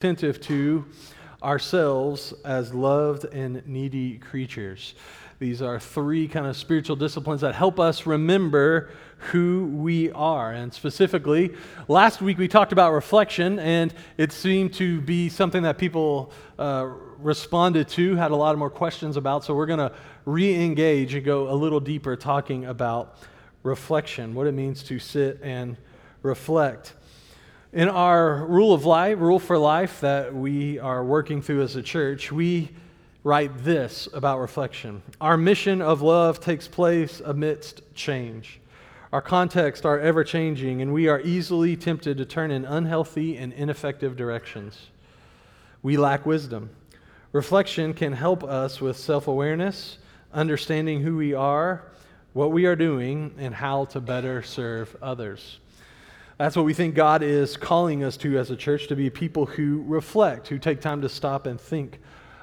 attentive to ourselves as loved and needy creatures. These are three kind of spiritual disciplines that help us remember who we are. And specifically, last week we talked about reflection, and it seemed to be something that people uh, responded to, had a lot more questions about. So we're going to re engage and go a little deeper talking about reflection, what it means to sit and reflect. In our rule of life, rule for life that we are working through as a church, we write this about reflection. Our mission of love takes place amidst change. Our contexts are ever changing, and we are easily tempted to turn in unhealthy and ineffective directions. We lack wisdom. Reflection can help us with self awareness, understanding who we are, what we are doing, and how to better serve others. That's what we think God is calling us to as a church to be people who reflect, who take time to stop and think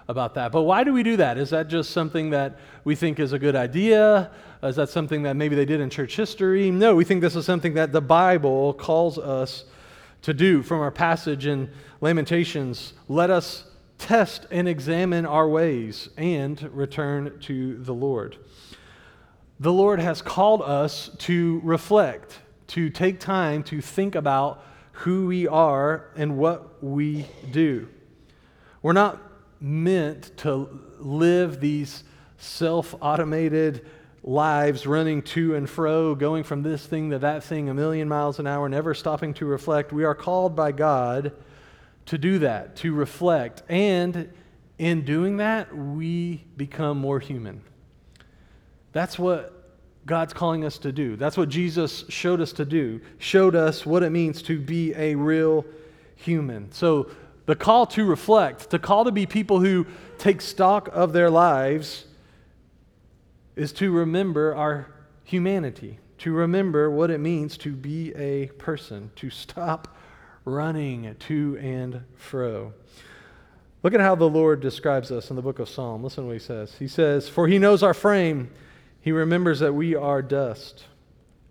about that. But why do we do that? Is that just something that we think is a good idea? Is that something that maybe they did in church history? No, we think this is something that the Bible calls us to do. From our passage in Lamentations, let us test and examine our ways and return to the Lord. The Lord has called us to reflect to take time to think about who we are and what we do. We're not meant to live these self automated lives running to and fro, going from this thing to that thing a million miles an hour, never stopping to reflect. We are called by God to do that, to reflect. And in doing that, we become more human. That's what God's calling us to do. That's what Jesus showed us to do, showed us what it means to be a real human. So, the call to reflect, the call to be people who take stock of their lives, is to remember our humanity, to remember what it means to be a person, to stop running to and fro. Look at how the Lord describes us in the book of Psalm. Listen to what he says. He says, For he knows our frame. He remembers that we are dust.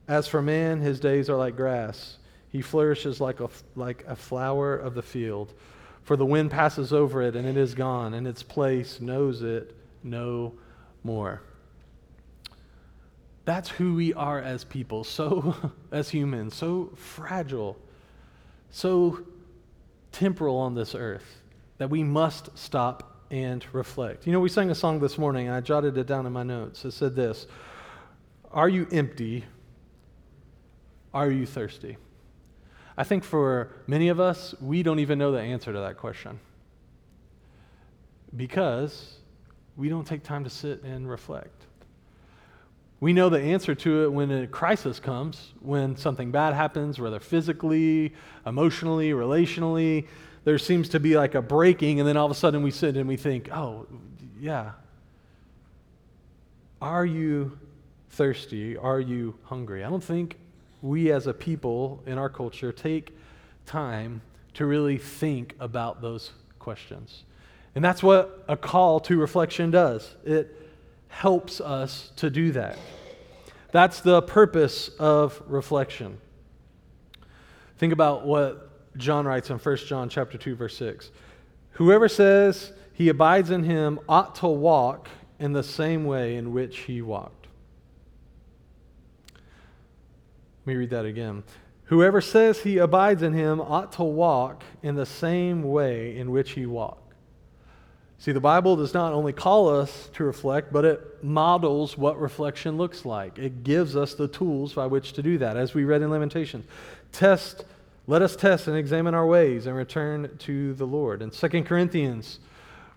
As for man, his days are like grass. He flourishes like a, like a flower of the field. For the wind passes over it, and it is gone, and its place knows it no more. That's who we are as people, so as humans, so fragile, so temporal on this earth that we must stop and reflect. You know, we sang a song this morning, and I jotted it down in my notes. It said this Are you empty? Are you thirsty? I think for many of us, we don't even know the answer to that question because we don't take time to sit and reflect. We know the answer to it when a crisis comes, when something bad happens, whether physically, emotionally, relationally there seems to be like a breaking, and then all of a sudden we sit and we think, oh, yeah. Are you thirsty? Are you hungry? I don't think we as a people in our culture take time to really think about those questions. And that's what a call to reflection does. It helps us to do that. That's the purpose of reflection. Think about what John writes in 1 John chapter 2 verse 6. Whoever says he abides in him ought to walk in the same way in which he walked. Let me read that again. Whoever says he abides in him ought to walk in the same way in which he walked. See, the Bible does not only call us to reflect, but it models what reflection looks like. It gives us the tools by which to do that, as we read in Lamentations. Test let us test and examine our ways and return to the Lord. In 2 Corinthians,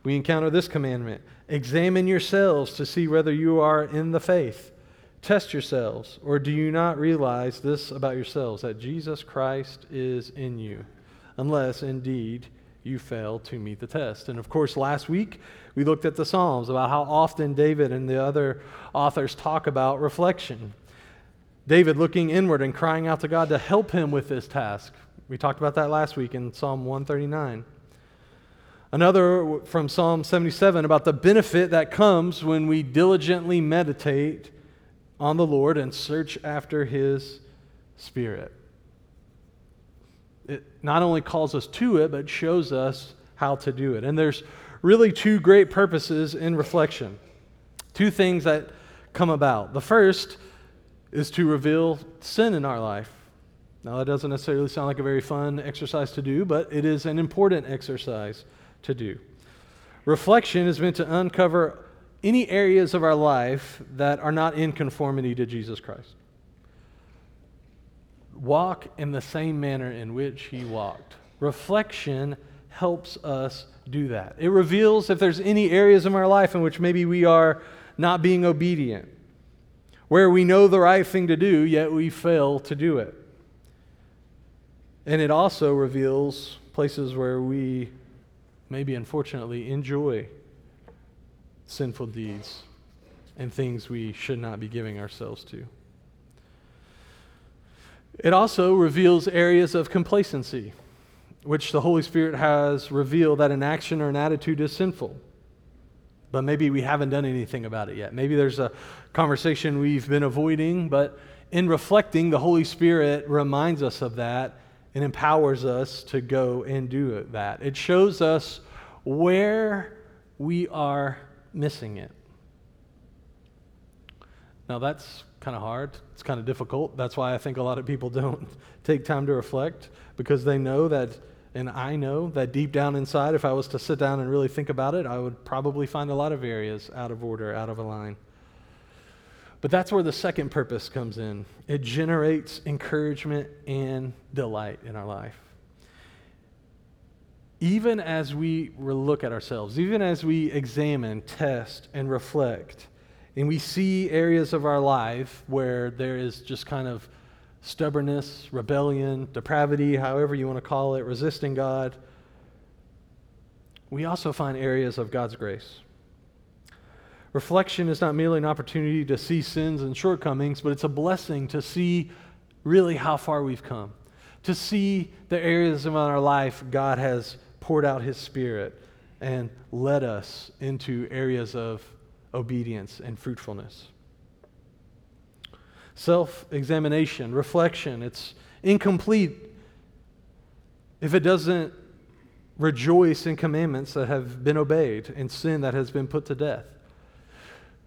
we encounter this commandment Examine yourselves to see whether you are in the faith. Test yourselves, or do you not realize this about yourselves, that Jesus Christ is in you, unless indeed you fail to meet the test? And of course, last week we looked at the Psalms about how often David and the other authors talk about reflection. David looking inward and crying out to God to help him with this task. We talked about that last week in Psalm 139. Another from Psalm 77 about the benefit that comes when we diligently meditate on the Lord and search after his spirit. it not only calls us to it, but shows us how to do it. And there's really two great purposes in reflection, two things that come about. The first is to reveal sin in our life. Now, that doesn't necessarily sound like a very fun exercise to do, but it is an important exercise to do. Reflection is meant to uncover any areas of our life that are not in conformity to Jesus Christ. Walk in the same manner in which he walked. Reflection helps us do that. It reveals if there's any areas of our life in which maybe we are not being obedient, where we know the right thing to do, yet we fail to do it. And it also reveals places where we maybe unfortunately enjoy sinful deeds and things we should not be giving ourselves to. It also reveals areas of complacency, which the Holy Spirit has revealed that an action or an attitude is sinful. But maybe we haven't done anything about it yet. Maybe there's a conversation we've been avoiding, but in reflecting, the Holy Spirit reminds us of that and empowers us to go and do that. It shows us where we are missing it. Now, that's kind of hard. It's kind of difficult. That's why I think a lot of people don't take time to reflect because they know that, and I know that deep down inside, if I was to sit down and really think about it, I would probably find a lot of areas out of order, out of line. But that's where the second purpose comes in it generates encouragement and delight in our life. Even as we look at ourselves, even as we examine, test, and reflect, and we see areas of our life where there is just kind of stubbornness, rebellion, depravity, however you want to call it, resisting God, we also find areas of God's grace. Reflection is not merely an opportunity to see sins and shortcomings, but it's a blessing to see really how far we've come, to see the areas of our life God has poured out His Spirit and led us into areas of obedience and fruitfulness. Self examination, reflection, it's incomplete if it doesn't rejoice in commandments that have been obeyed and sin that has been put to death.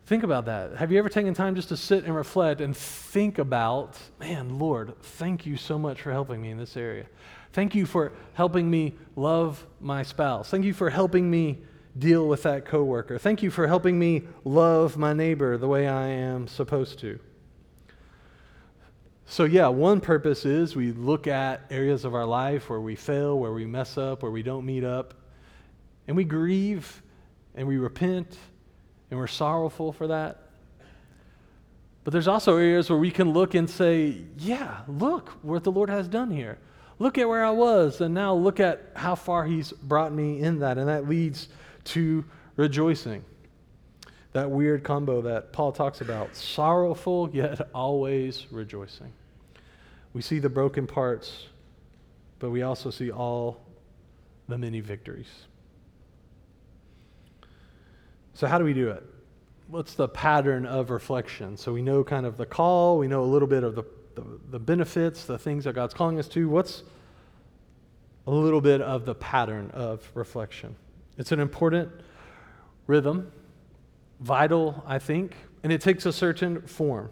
Think about that. Have you ever taken time just to sit and reflect and think about, man, Lord, thank you so much for helping me in this area. Thank you for helping me love my spouse. Thank you for helping me deal with that coworker. Thank you for helping me love my neighbor the way I am supposed to. So, yeah, one purpose is we look at areas of our life where we fail, where we mess up, where we don't meet up, and we grieve and we repent and we're sorrowful for that. But there's also areas where we can look and say, yeah, look what the Lord has done here. Look at where I was, and now look at how far He's brought me in that. And that leads to rejoicing. That weird combo that Paul talks about sorrowful, yet always rejoicing. We see the broken parts, but we also see all the many victories. So, how do we do it? What's the pattern of reflection? So, we know kind of the call, we know a little bit of the, the, the benefits, the things that God's calling us to. What's a little bit of the pattern of reflection? It's an important rhythm, vital, I think, and it takes a certain form.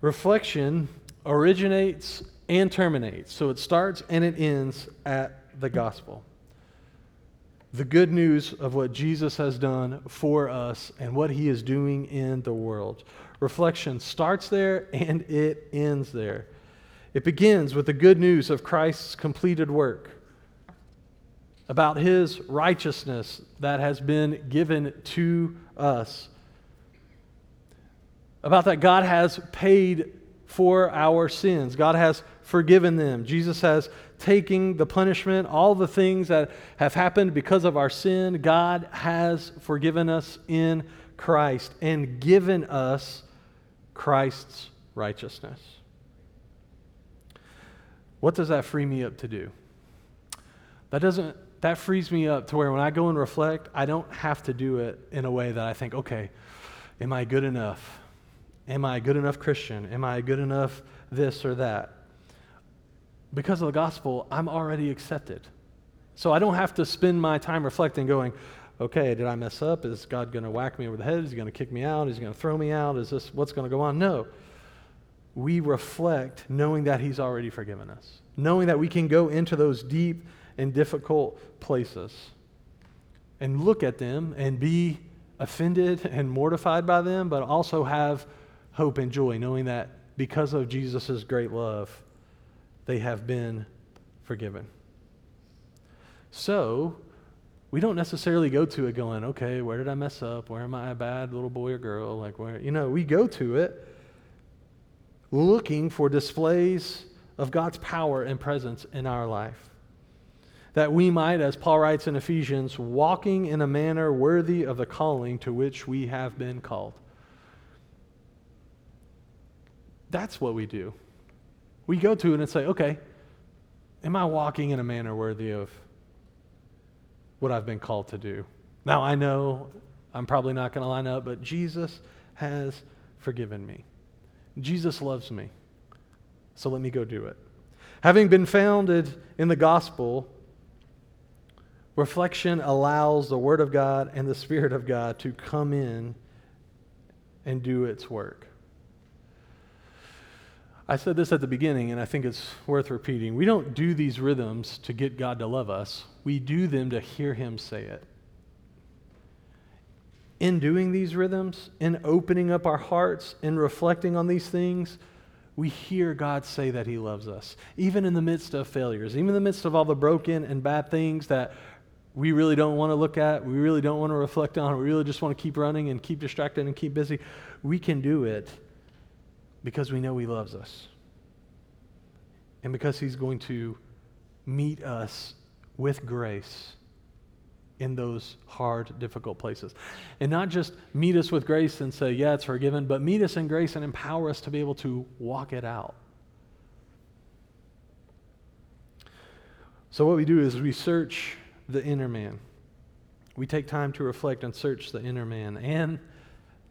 Reflection originates and terminates. So it starts and it ends at the gospel the good news of what Jesus has done for us and what he is doing in the world. Reflection starts there and it ends there. It begins with the good news of Christ's completed work, about his righteousness that has been given to us, about that God has paid for our sins. God has forgiven them. Jesus has taken the punishment, all the things that have happened because of our sin. God has forgiven us in Christ and given us Christ's righteousness. What does that free me up to do? That doesn't that frees me up to where when I go and reflect, I don't have to do it in a way that I think, okay, am I good enough? Am I a good enough Christian? Am I a good enough this or that? because of the gospel, I'm already accepted. So I don't have to spend my time reflecting, going, okay, did I mess up? Is God going to whack me over the head? Is he going to kick me out? Is he going to throw me out? Is this what's going to go on? No. We reflect knowing that he's already forgiven us, knowing that we can go into those deep and difficult places and look at them and be offended and mortified by them, but also have hope and joy, knowing that because of Jesus' great love, they have been forgiven. So, we don't necessarily go to it going, okay, where did I mess up? Where am I a bad little boy or girl? Like, where, you know, we go to it looking for displays of God's power and presence in our life. That we might, as Paul writes in Ephesians, walking in a manner worthy of the calling to which we have been called. That's what we do. We go to it and say, okay, am I walking in a manner worthy of what I've been called to do? Now, I know I'm probably not going to line up, but Jesus has forgiven me. Jesus loves me. So let me go do it. Having been founded in the gospel, reflection allows the Word of God and the Spirit of God to come in and do its work. I said this at the beginning, and I think it's worth repeating. We don't do these rhythms to get God to love us, we do them to hear Him say it. In doing these rhythms, in opening up our hearts, in reflecting on these things, we hear God say that He loves us, even in the midst of failures, even in the midst of all the broken and bad things that we really don't want to look at, we really don't want to reflect on, we really just want to keep running and keep distracted and keep busy. We can do it because we know He loves us. And because He's going to meet us with grace in those hard, difficult places. And not just meet us with grace and say, yeah, it's forgiven, but meet us in grace and empower us to be able to walk it out. So, what we do is we search the inner man. We take time to reflect and search the inner man and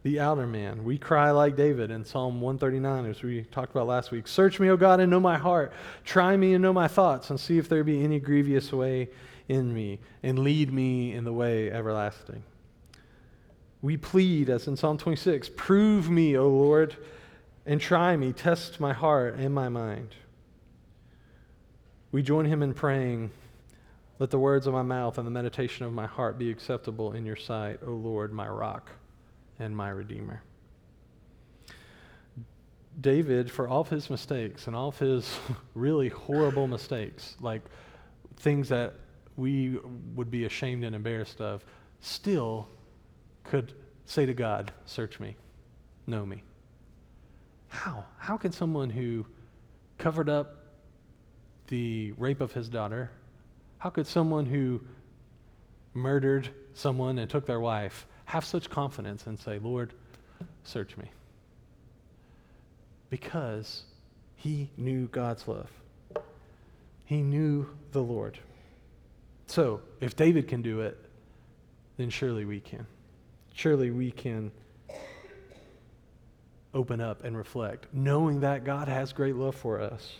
the outer man. We cry like David in Psalm 139, as we talked about last week Search me, O God, and know my heart. Try me and know my thoughts, and see if there be any grievous way in me, and lead me in the way everlasting. We plead, as in Psalm 26, Prove me, O Lord, and try me, test my heart and my mind. We join him in praying, Let the words of my mouth and the meditation of my heart be acceptable in your sight, O Lord, my rock and my Redeemer. David, for all of his mistakes and all of his really horrible mistakes, like things that we would be ashamed and embarrassed of, still could say to God, Search me, know me. How? How can someone who covered up the rape of his daughter, how could someone who murdered someone and took their wife have such confidence and say, Lord, search me. Because he knew God's love, he knew the Lord. So, if David can do it, then surely we can. Surely we can open up and reflect, knowing that God has great love for us.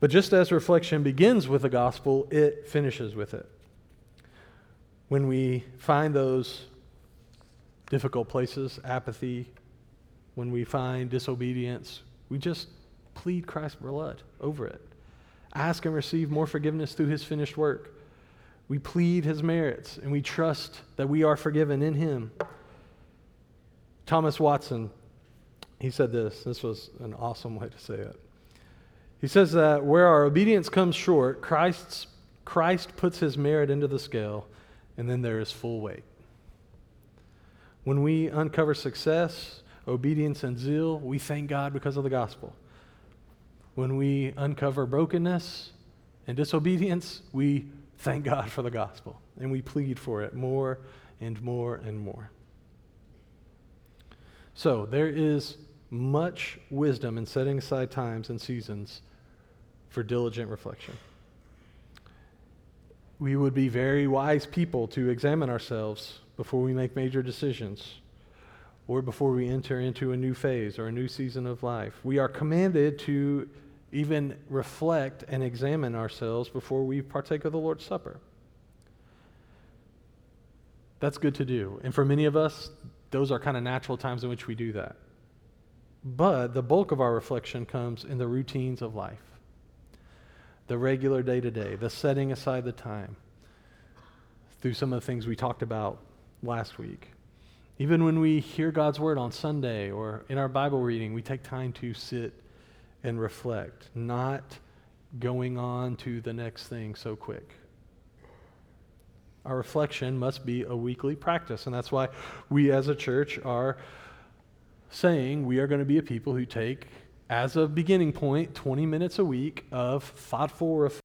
But just as reflection begins with the gospel, it finishes with it when we find those difficult places, apathy, when we find disobedience, we just plead Christ's blood over it. Ask and receive more forgiveness through his finished work. We plead his merits and we trust that we are forgiven in him. Thomas Watson, he said this. This was an awesome way to say it. He says that where our obedience comes short, Christ's, Christ puts his merit into the scale and then there is full weight. When we uncover success, obedience, and zeal, we thank God because of the gospel. When we uncover brokenness and disobedience, we thank God for the gospel and we plead for it more and more and more. So, there is much wisdom in setting aside times and seasons for diligent reflection we would be very wise people to examine ourselves before we make major decisions or before we enter into a new phase or a new season of life. We are commanded to even reflect and examine ourselves before we partake of the Lord's Supper. That's good to do. And for many of us, those are kind of natural times in which we do that. But the bulk of our reflection comes in the routines of life the regular day to day, the setting aside the time through some of the things we talked about last week. Even when we hear God's word on Sunday or in our Bible reading, we take time to sit and reflect, not going on to the next thing so quick. Our reflection must be a weekly practice, and that's why we as a church are saying we are going to be a people who take, as a beginning point, 20 minutes a week of thoughtful reflection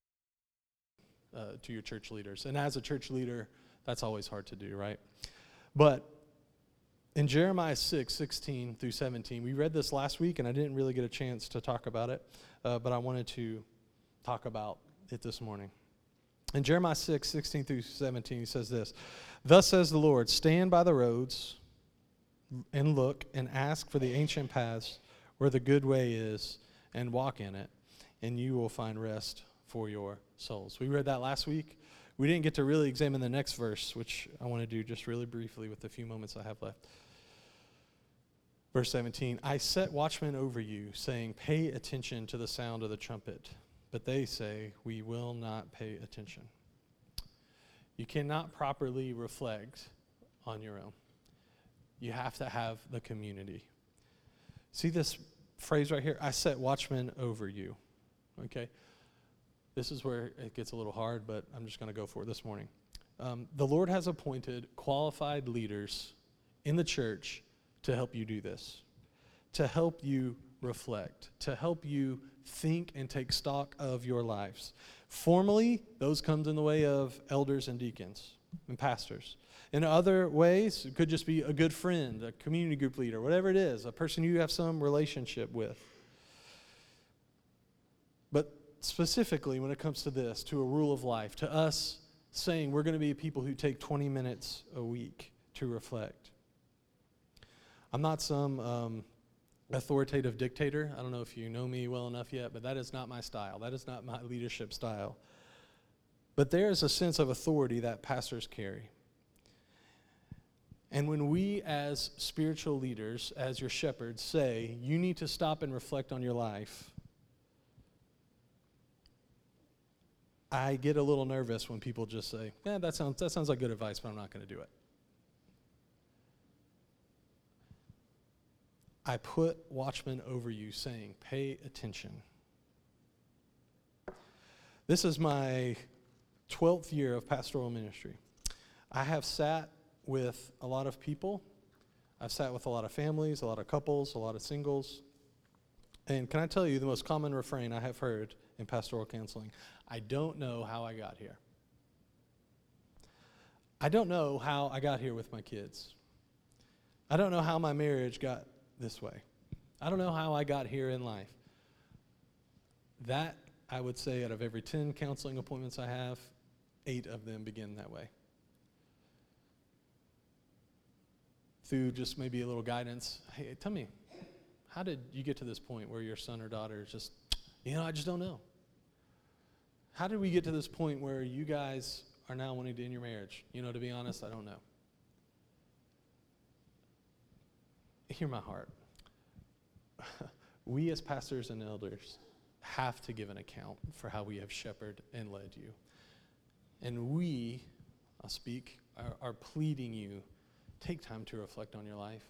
uh, to your church leaders. And as a church leader, that's always hard to do, right? But in Jeremiah 6, 16 through 17, we read this last week, and I didn't really get a chance to talk about it, uh, but I wanted to talk about it this morning. In Jeremiah 6, 16 through 17, he says this Thus says the Lord, stand by the roads and look and ask for the ancient paths where the good way is and walk in it, and you will find rest for your souls. We read that last week. We didn't get to really examine the next verse, which I want to do just really briefly with the few moments I have left. Verse 17 I set watchmen over you, saying, Pay attention to the sound of the trumpet. But they say, We will not pay attention. You cannot properly reflect on your own. You have to have the community. See this phrase right here? I set watchmen over you. Okay? This is where it gets a little hard, but I'm just going to go for it this morning. Um, the Lord has appointed qualified leaders in the church to help you do this, to help you reflect, to help you think and take stock of your lives. Formally, those comes in the way of elders and deacons and pastors. In other ways, it could just be a good friend, a community group leader, whatever it is, a person you have some relationship with. But specifically, when it comes to this, to a rule of life, to us saying we're going to be people who take 20 minutes a week to reflect. I'm not some um, authoritative dictator. I don't know if you know me well enough yet, but that is not my style. That is not my leadership style. But there is a sense of authority that pastors carry. And when we, as spiritual leaders, as your shepherds, say, you need to stop and reflect on your life, I get a little nervous when people just say, yeah, that sounds, that sounds like good advice, but I'm not going to do it. I put watchmen over you, saying, Pay attention. This is my 12th year of pastoral ministry. I have sat with a lot of people. I've sat with a lot of families, a lot of couples, a lot of singles. And can I tell you the most common refrain I have heard in pastoral counseling? I don't know how I got here. I don't know how I got here with my kids. I don't know how my marriage got this way. I don't know how I got here in life. That, I would say, out of every 10 counseling appointments I have, eight of them begin that way. Through just maybe a little guidance. Hey, tell me, how did you get to this point where your son or daughter is just, you know, I just don't know? How did we get to this point where you guys are now wanting to end your marriage? You know, to be honest, I don't know. hear my heart. we as pastors and elders have to give an account for how we have shepherded and led you. And we, I'll speak, are, are pleading you take time to reflect on your life.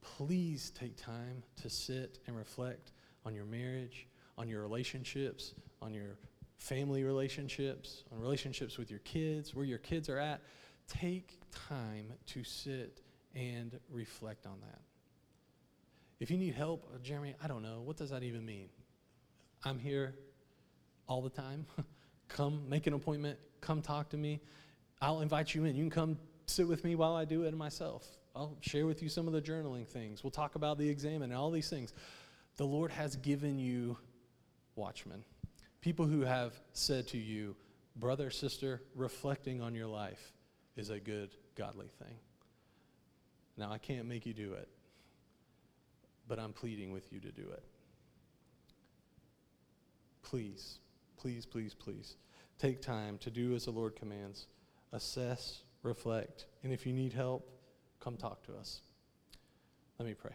Please take time to sit and reflect on your marriage, on your relationships, on your family relationships, on relationships with your kids, where your kids are at. Take time to sit and reflect on that. If you need help, uh, Jeremy, I don't know. What does that even mean? I'm here all the time. come make an appointment. Come talk to me. I'll invite you in. You can come sit with me while I do it myself. I'll share with you some of the journaling things. We'll talk about the exam and all these things. The Lord has given you watchmen, people who have said to you, brother, sister, reflecting on your life is a good, godly thing. Now, I can't make you do it, but I'm pleading with you to do it. please, please, please, please take time to do as the Lord commands assess, reflect, and if you need help, come talk to us. Let me pray.